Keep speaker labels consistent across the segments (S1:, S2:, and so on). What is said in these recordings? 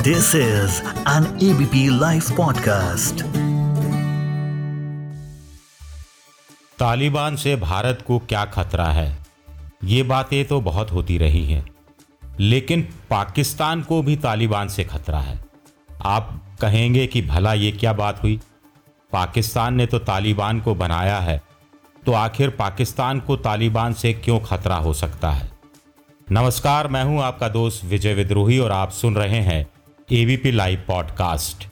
S1: This is an ABP Life podcast.
S2: Taliban से भारत को क्या खतरा है? ये बातें तो बहुत होती रही हैं। लेकिन पाकिस्तान को भी तालिबान से खतरा है। आप कहेंगे कि भला ये क्या बात हुई? पाकिस्तान ने तो तालिबान को बनाया है। तो आखिर पाकिस्तान को तालिबान से क्यों खतरा हो सकता है? नमस्कार, मैं हूँ आपका दोस्त विजय विद्रोही और आप सुन रहे हैं एबीपी लाइव पॉडकास्ट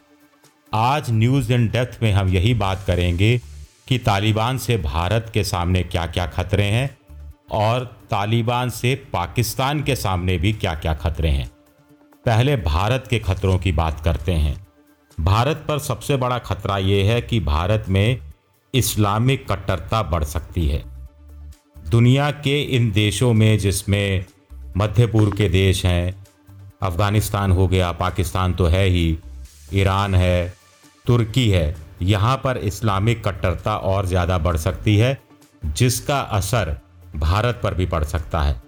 S2: आज न्यूज़ इन डेथ में हम यही बात करेंगे कि तालिबान से भारत के सामने क्या क्या खतरे हैं और तालिबान से पाकिस्तान के सामने भी क्या क्या खतरे हैं। पहले भारत के खतरों की बात करते हैं। भारत पर सबसे बड़ा खतरा ये है कि भारत में इस्लामिक कट्टरता बढ़ सकती है। दुनिया के इन देशों में जिसमें मध्य पूर्व के देश हैं अफ़गानिस्तान हो गया, पाकिस्तान तो है ही, ईरान है, तुर्की है। यहाँ पर इस्लामिक कट्टरता और ज़्यादा बढ़ सकती है, जिसका असर भारत पर भी पड़ सकता है।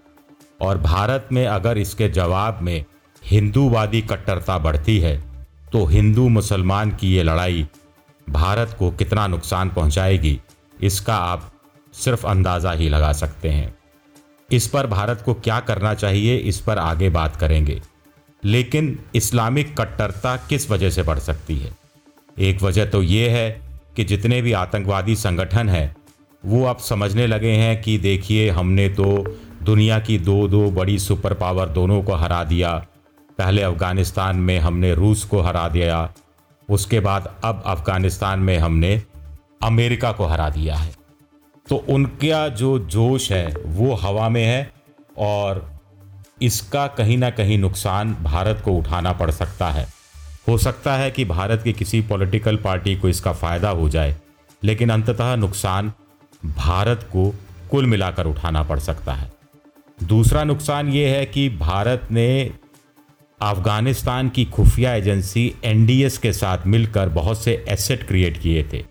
S2: और भारत में अगर इसके जवाब में हिंदूवादी कट्टरता बढ़ती है तो हिंदू मुसलमान की ये लड़ाई भारत को कितना नुकसान पहुंचाएगी, इसका आप सिर्फ़ अंदाज़ा ही लगा सकते हैं। इस पर भारत को क्या करना चाहिए, इस पर आगे बात करेंगे। लेकिन इस्लामिक कट्टरता किस वजह से बढ़ सकती है? एक वजह तो ये है कि जितने भी आतंकवादी संगठन हैं, वो अब समझने लगे हैं कि देखिए, हमने तो दुनिया की दो दो बड़ी सुपर पावर दोनों को हरा दिया। पहले अफ़गानिस्तान में हमने रूस को हरा दिया, उसके बाद अब अफ़गानिस्तान में हमने अमेरिका को हरा दिया है। तो उनका जो जोश है, वो हवा में है और इसका कहीं ना कहीं नुकसान भारत को उठाना पड़ सकता है। हो सकता है कि भारत की किसी पॉलिटिकल पार्टी को इसका फ़ायदा हो जाए, लेकिन अंततः नुकसान भारत को कुल मिलाकर उठाना पड़ सकता है। दूसरा नुकसान ये है कि भारत ने अफ़गानिस्तान की खुफिया एजेंसी एनडीएस के साथ मिलकर बहुत से एसेट क्रिएट किए थे।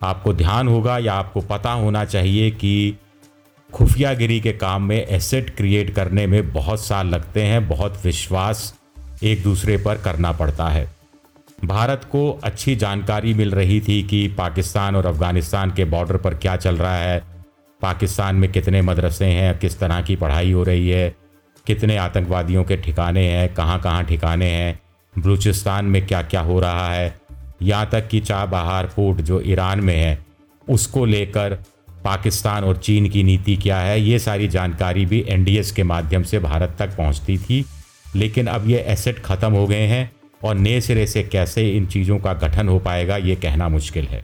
S2: आपको ध्यान होगा या आपको पता होना चाहिए कि खुफियागिरी के काम में एसेट क्रिएट करने में बहुत साल लगते हैं, बहुत विश्वास एक दूसरे पर करना पड़ता है। भारत को अच्छी जानकारी मिल रही थी कि पाकिस्तान और अफ़गानिस्तान के बॉर्डर पर क्या चल रहा है। पाकिस्तान में कितने मदरसे हैं, किस तरह की पढ़ाई हो रही है, कितने आतंकवादियों के ठिकाने हैं कहाँ कहाँ ठिकाने हैं, बलूचिस्तान में क्या क्या हो रहा है, यहाँ तक कि चाबहार पोर्ट जो ईरान में है, उसको लेकर पाकिस्तान और चीन की नीति क्या है, ये सारी जानकारी भी एनडीएस के माध्यम से भारत तक पहुँचती थी। लेकिन अब ये एसेट ख़त्म हो गए हैं और नए सिरे से कैसे इन चीज़ों का गठन हो पाएगा, ये कहना मुश्किल है।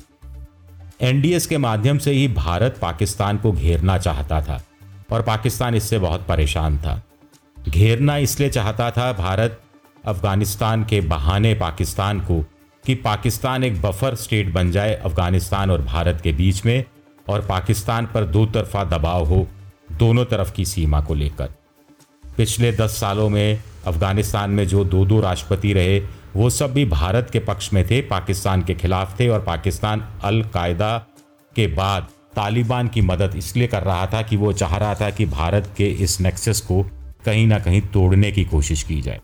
S2: एनडीएस के माध्यम से ही भारत पाकिस्तान को घेरना चाहता था और पाकिस्तान इससे बहुत परेशान था। घेरना इसलिए चाहता था भारत अफ़गानिस्तान के बहाने पाकिस्तान को कि पाकिस्तान एक बफर स्टेट बन जाए अफ़गानिस्तान और भारत के बीच में और पाकिस्तान पर दो तरफा दबाव हो, दोनों तरफ़ की सीमा को लेकर। पिछले दस सालों में अफ़गानिस्तान में जो दो दो राष्ट्रपति रहे, वो सब भी भारत के पक्ष में थे, पाकिस्तान के खिलाफ थे और पाकिस्तान अलकायदा के बाद तालिबान की मदद इसलिए कर रहा था कि वो चाह रहा था कि भारत के इस नेक्सस को कहीं ना कहीं तोड़ने की कोशिश की जाए।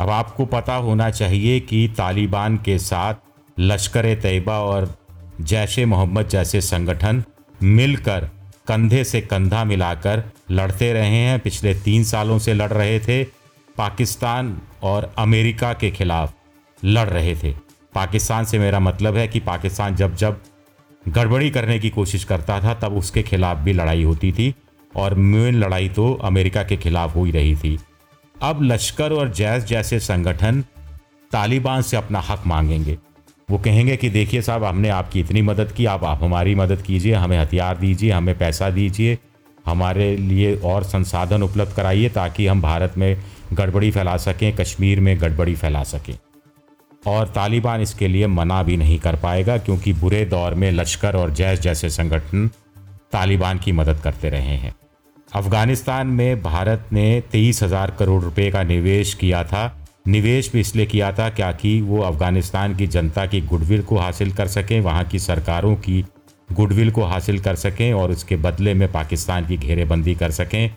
S2: अब आपको पता होना चाहिए कि तालिबान के साथ लश्कर तैयबा और जैश ए मोहम्मद जैसे संगठन मिलकर कंधे से कंधा मिलाकर लड़ते रहे हैं। पिछले तीन सालों से लड़ रहे थे। पाकिस्तान और अमेरिका के खिलाफ लड़ रहे थे। पाकिस्तान से मेरा मतलब है कि पाकिस्तान जब जब गड़बड़ी करने की कोशिश करता था, तब उसके खिलाफ भी लड़ाई होती थी और मेन लड़ाई तो अमेरिका के खिलाफ हो ही रही थी। अब लश्कर और जैस जैसे संगठन तालिबान से अपना हक मांगेंगे। वो कहेंगे कि देखिए साहब, हमने आपकी इतनी मदद की, आप आप हमारी मदद कीजिए, हमें हथियार दीजिए, हमें पैसा दीजिए, हमारे लिए और संसाधन उपलब्ध कराइए ताकि हम भारत में गड़बड़ी फैला सकें, कश्मीर में गड़बड़ी फैला सकें। और तालिबान इसके लिए मना भी नहीं कर पाएगा क्योंकि बुरे दौर में लश्कर और जैश जैसे संगठन तालिबान की मदद करते रहे हैं। अफ़गानिस्तान में भारत ने तेईस हज़ार करोड़ रुपए का निवेश किया था। निवेश भी इसलिए किया था क्या कि वो अफ़गानिस्तान की जनता की गुडविल को हासिल कर सकें, वहाँ की सरकारों की गुडविल को हासिल कर सकें और उसके बदले में पाकिस्तान की घेरेबंदी कर सकें।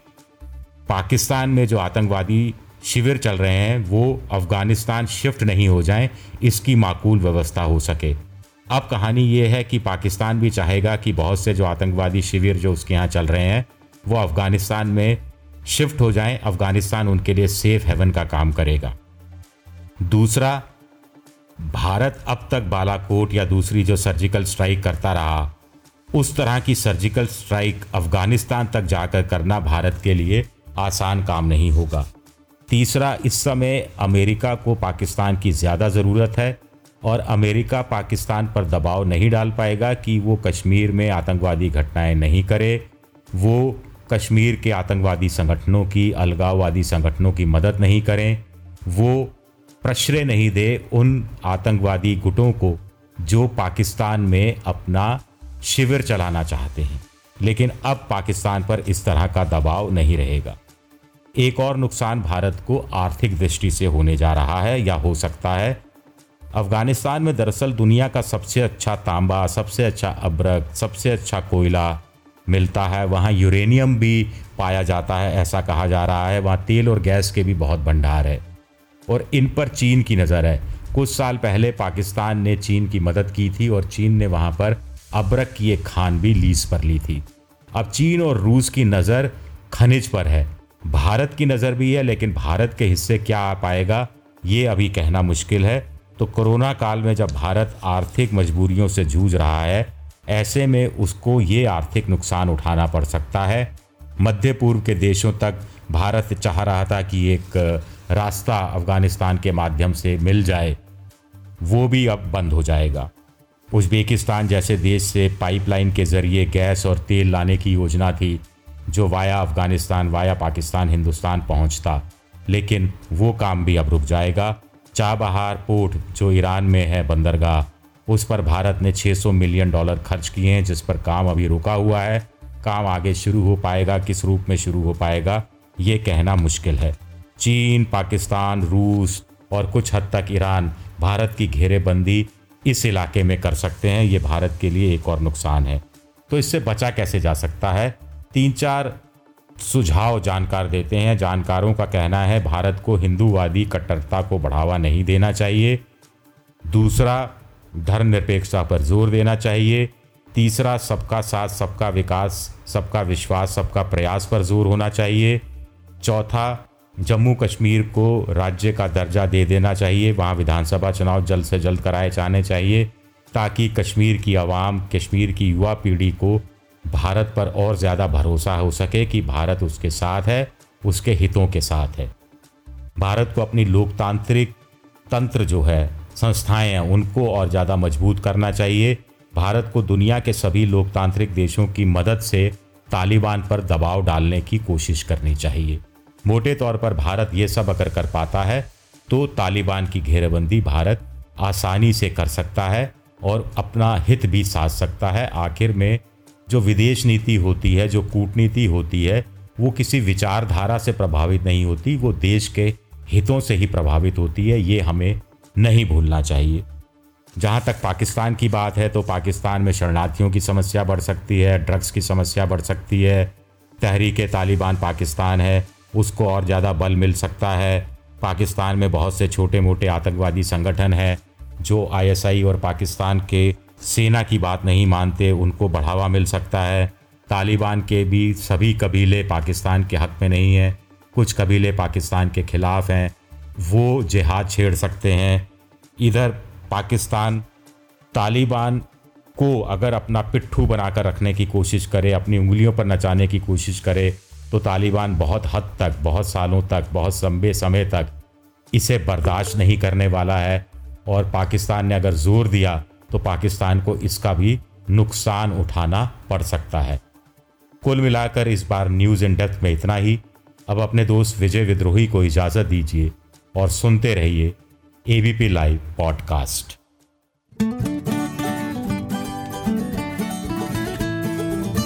S2: पाकिस्तान में जो आतंकवादी शिविर चल रहे हैं, वो अफ़गानिस्तान शिफ्ट नहीं हो जाएँ, इसकी माकूल व्यवस्था हो सके। अब कहानी ये है कि पाकिस्तान भी चाहेगा कि बहुत से जो आतंकवादी शिविर जो उसके यहाँ चल रहे हैं, वो अफ़गानिस्तान में शिफ्ट हो जाएँ, अफ़गानिस्तान उनके लिए सेफ़ हेवन का काम करेगा। दूसरा, भारत अब तक बालाकोट या दूसरी जो सर्जिकल स्ट्राइक करता रहा, उस तरह की सर्जिकल स्ट्राइक अफ़गानिस्तान तक जाकर करना भारत के लिए आसान काम नहीं होगा। तीसरा, इस समय अमेरिका को पाकिस्तान की ज़्यादा ज़रूरत है और अमेरिका पाकिस्तान पर दबाव नहीं डाल पाएगा कि वो कश्मीर में आतंकवादी घटनाएँ नहीं करे। वो कश्मीर के आतंकवादी संगठनों की, अलगाववादी संगठनों की मदद नहीं करें। वो प्रश्रय नहीं दे उन आतंकवादी गुटों को जो पाकिस्तान में अपना शिविर चलाना चाहते हैं। लेकिन अब पाकिस्तान पर इस तरह का दबाव नहीं रहेगा। एक और नुकसान भारत को आर्थिक दृष्टि से होने जा रहा है या हो सकता है। अफ़गानिस्तान में दरअसल दुनिया का सबसे अच्छा तांबा, सबसे अच्छा अब्रक, सबसे अच्छा कोयला मिलता है। वहाँ यूरेनियम भी पाया जाता है, ऐसा कहा जा रहा है। वहाँ तेल और गैस के भी बहुत भंडार है। और इन पर चीन की नज़र है। कुछ साल पहले पाकिस्तान ने चीन की मदद की थी और चीन ने वहाँ पर अब्रक की एक खान भी लीज पर ली थी। अब चीन और रूस की नज़र खनिज पर है। भारत की नज़र भी है, लेकिन भारत के हिस्से क्या आ पाएगा, ये अभी कहना मुश्किल है। तो कोरोना काल में जब भारत आर्थिक मजबूरियों से जूझ रहा है, ऐसे में उसको ये आर्थिक नुकसान उठाना पड़ सकता है। मध्य पूर्व के देशों तक भारत चाह रहा था कि एक रास्ता अफ़गानिस्तान के माध्यम से मिल जाए, वो भी अब बंद हो जाएगा। उज्बेकिस्तान जैसे देश से पाइपलाइन के ज़रिए गैस और तेल लाने की योजना थी, जो वाया अफ़गानिस्तान, वाया पाकिस्तान, हिंदुस्तान पहुँचता। लेकिन वो काम भी अब रुक जाएगा। चाबहार पोर्ट, जो ईरान में है बंदरगाह, उस पर भारत ने 600 मिलियन डॉलर खर्च किए हैं, जिस पर काम अभी रुका हुआ है। काम आगे शुरू हो पाएगा, किस रूप में शुरू हो पाएगा, ये कहना मुश्किल है। चीन, पाकिस्तान, रूस और कुछ हद तक ईरान भारत की घेरेबंदी इस इलाके में कर सकते हैं। ये भारत के लिए एक और नुकसान है। तो इससे बचा कैसे जा सकता है? तीन चार सुझाव जानकार देते हैं। जानकारों का कहना है, भारत को हिंदूवादी कट्टरता को बढ़ावा नहीं देना चाहिए। दूसरा, धर्मनिरपेक्षता पर ज़ोर देना चाहिए। तीसरा, सबका साथ, सबका विकास, सबका विश्वास, सबका प्रयास पर ज़ोर होना चाहिए। चौथा जम्मू कश्मीर को राज्य का दर्जा दे देना चाहिए। वहाँ विधानसभा चुनाव जल्द से जल्द कराए जाने चाहिए, ताकि कश्मीर की आवाम, कश्मीर की युवा पीढ़ी को भारत पर और ज़्यादा भरोसा हो सके कि भारत उसके साथ है, उसके हितों के साथ है। भारत को अपनी लोकतांत्रिक तंत्र जो है, संस्थाएँ हैं, उनको और ज़्यादा मज़बूत करना चाहिए। भारत को दुनिया के सभी लोकतांत्रिक देशों की मदद से तालिबान पर दबाव डालने की कोशिश करनी चाहिए। मोटे तौर पर भारत ये सब अगर कर पाता है तो तालिबान की घेराबंदी भारत आसानी से कर सकता है और अपना हित भी साध सकता है। आखिर में जो विदेश नीति होती है, जो कूटनीति होती है, वो किसी विचारधारा से प्रभावित नहीं होती, वो देश के हितों से ही प्रभावित होती है, ये हमें नहीं भूलना चाहिए। जहाँ तक पाकिस्तान की बात है तो पाकिस्तान में शरणार्थियों की समस्या बढ़ सकती है, ड्रग्स की समस्या बढ़ सकती है, तहरीक तालिबान पाकिस्तान है उसको और ज़्यादा बल मिल सकता है। पाकिस्तान में बहुत से छोटे मोटे आतंकवादी संगठन हैं, जो आईएसआई और पाकिस्तान के सेना की बात नहीं मानते, उनको बढ़ावा मिल सकता है। तालिबान के भी सभी कबीले पाकिस्तान के हक में नहीं हैं। कुछ कबीले पाकिस्तान के ख़िलाफ़ हैं। वो जिहाद छेड़ सकते हैं। इधर पाकिस्तान तालिबान को अगर अपना पिट्ठू बनाकर रखने की कोशिश करे, अपनी उंगलियों पर नचाने की कोशिश करे तो तालिबान बहुत हद तक, बहुत सालों तक, बहुत लंबे समय तक इसे बर्दाश्त नहीं करने वाला है। और पाकिस्तान ने अगर ज़ोर दिया तो पाकिस्तान को इसका भी नुकसान उठाना पड़ सकता है। कुल मिलाकर इस बार न्यूज़ इन डेप्थ में इतना ही। अब अपने दोस्त विजय विद्रोही को इजाज़त दीजिए और सुनते रहिए ABP live podcast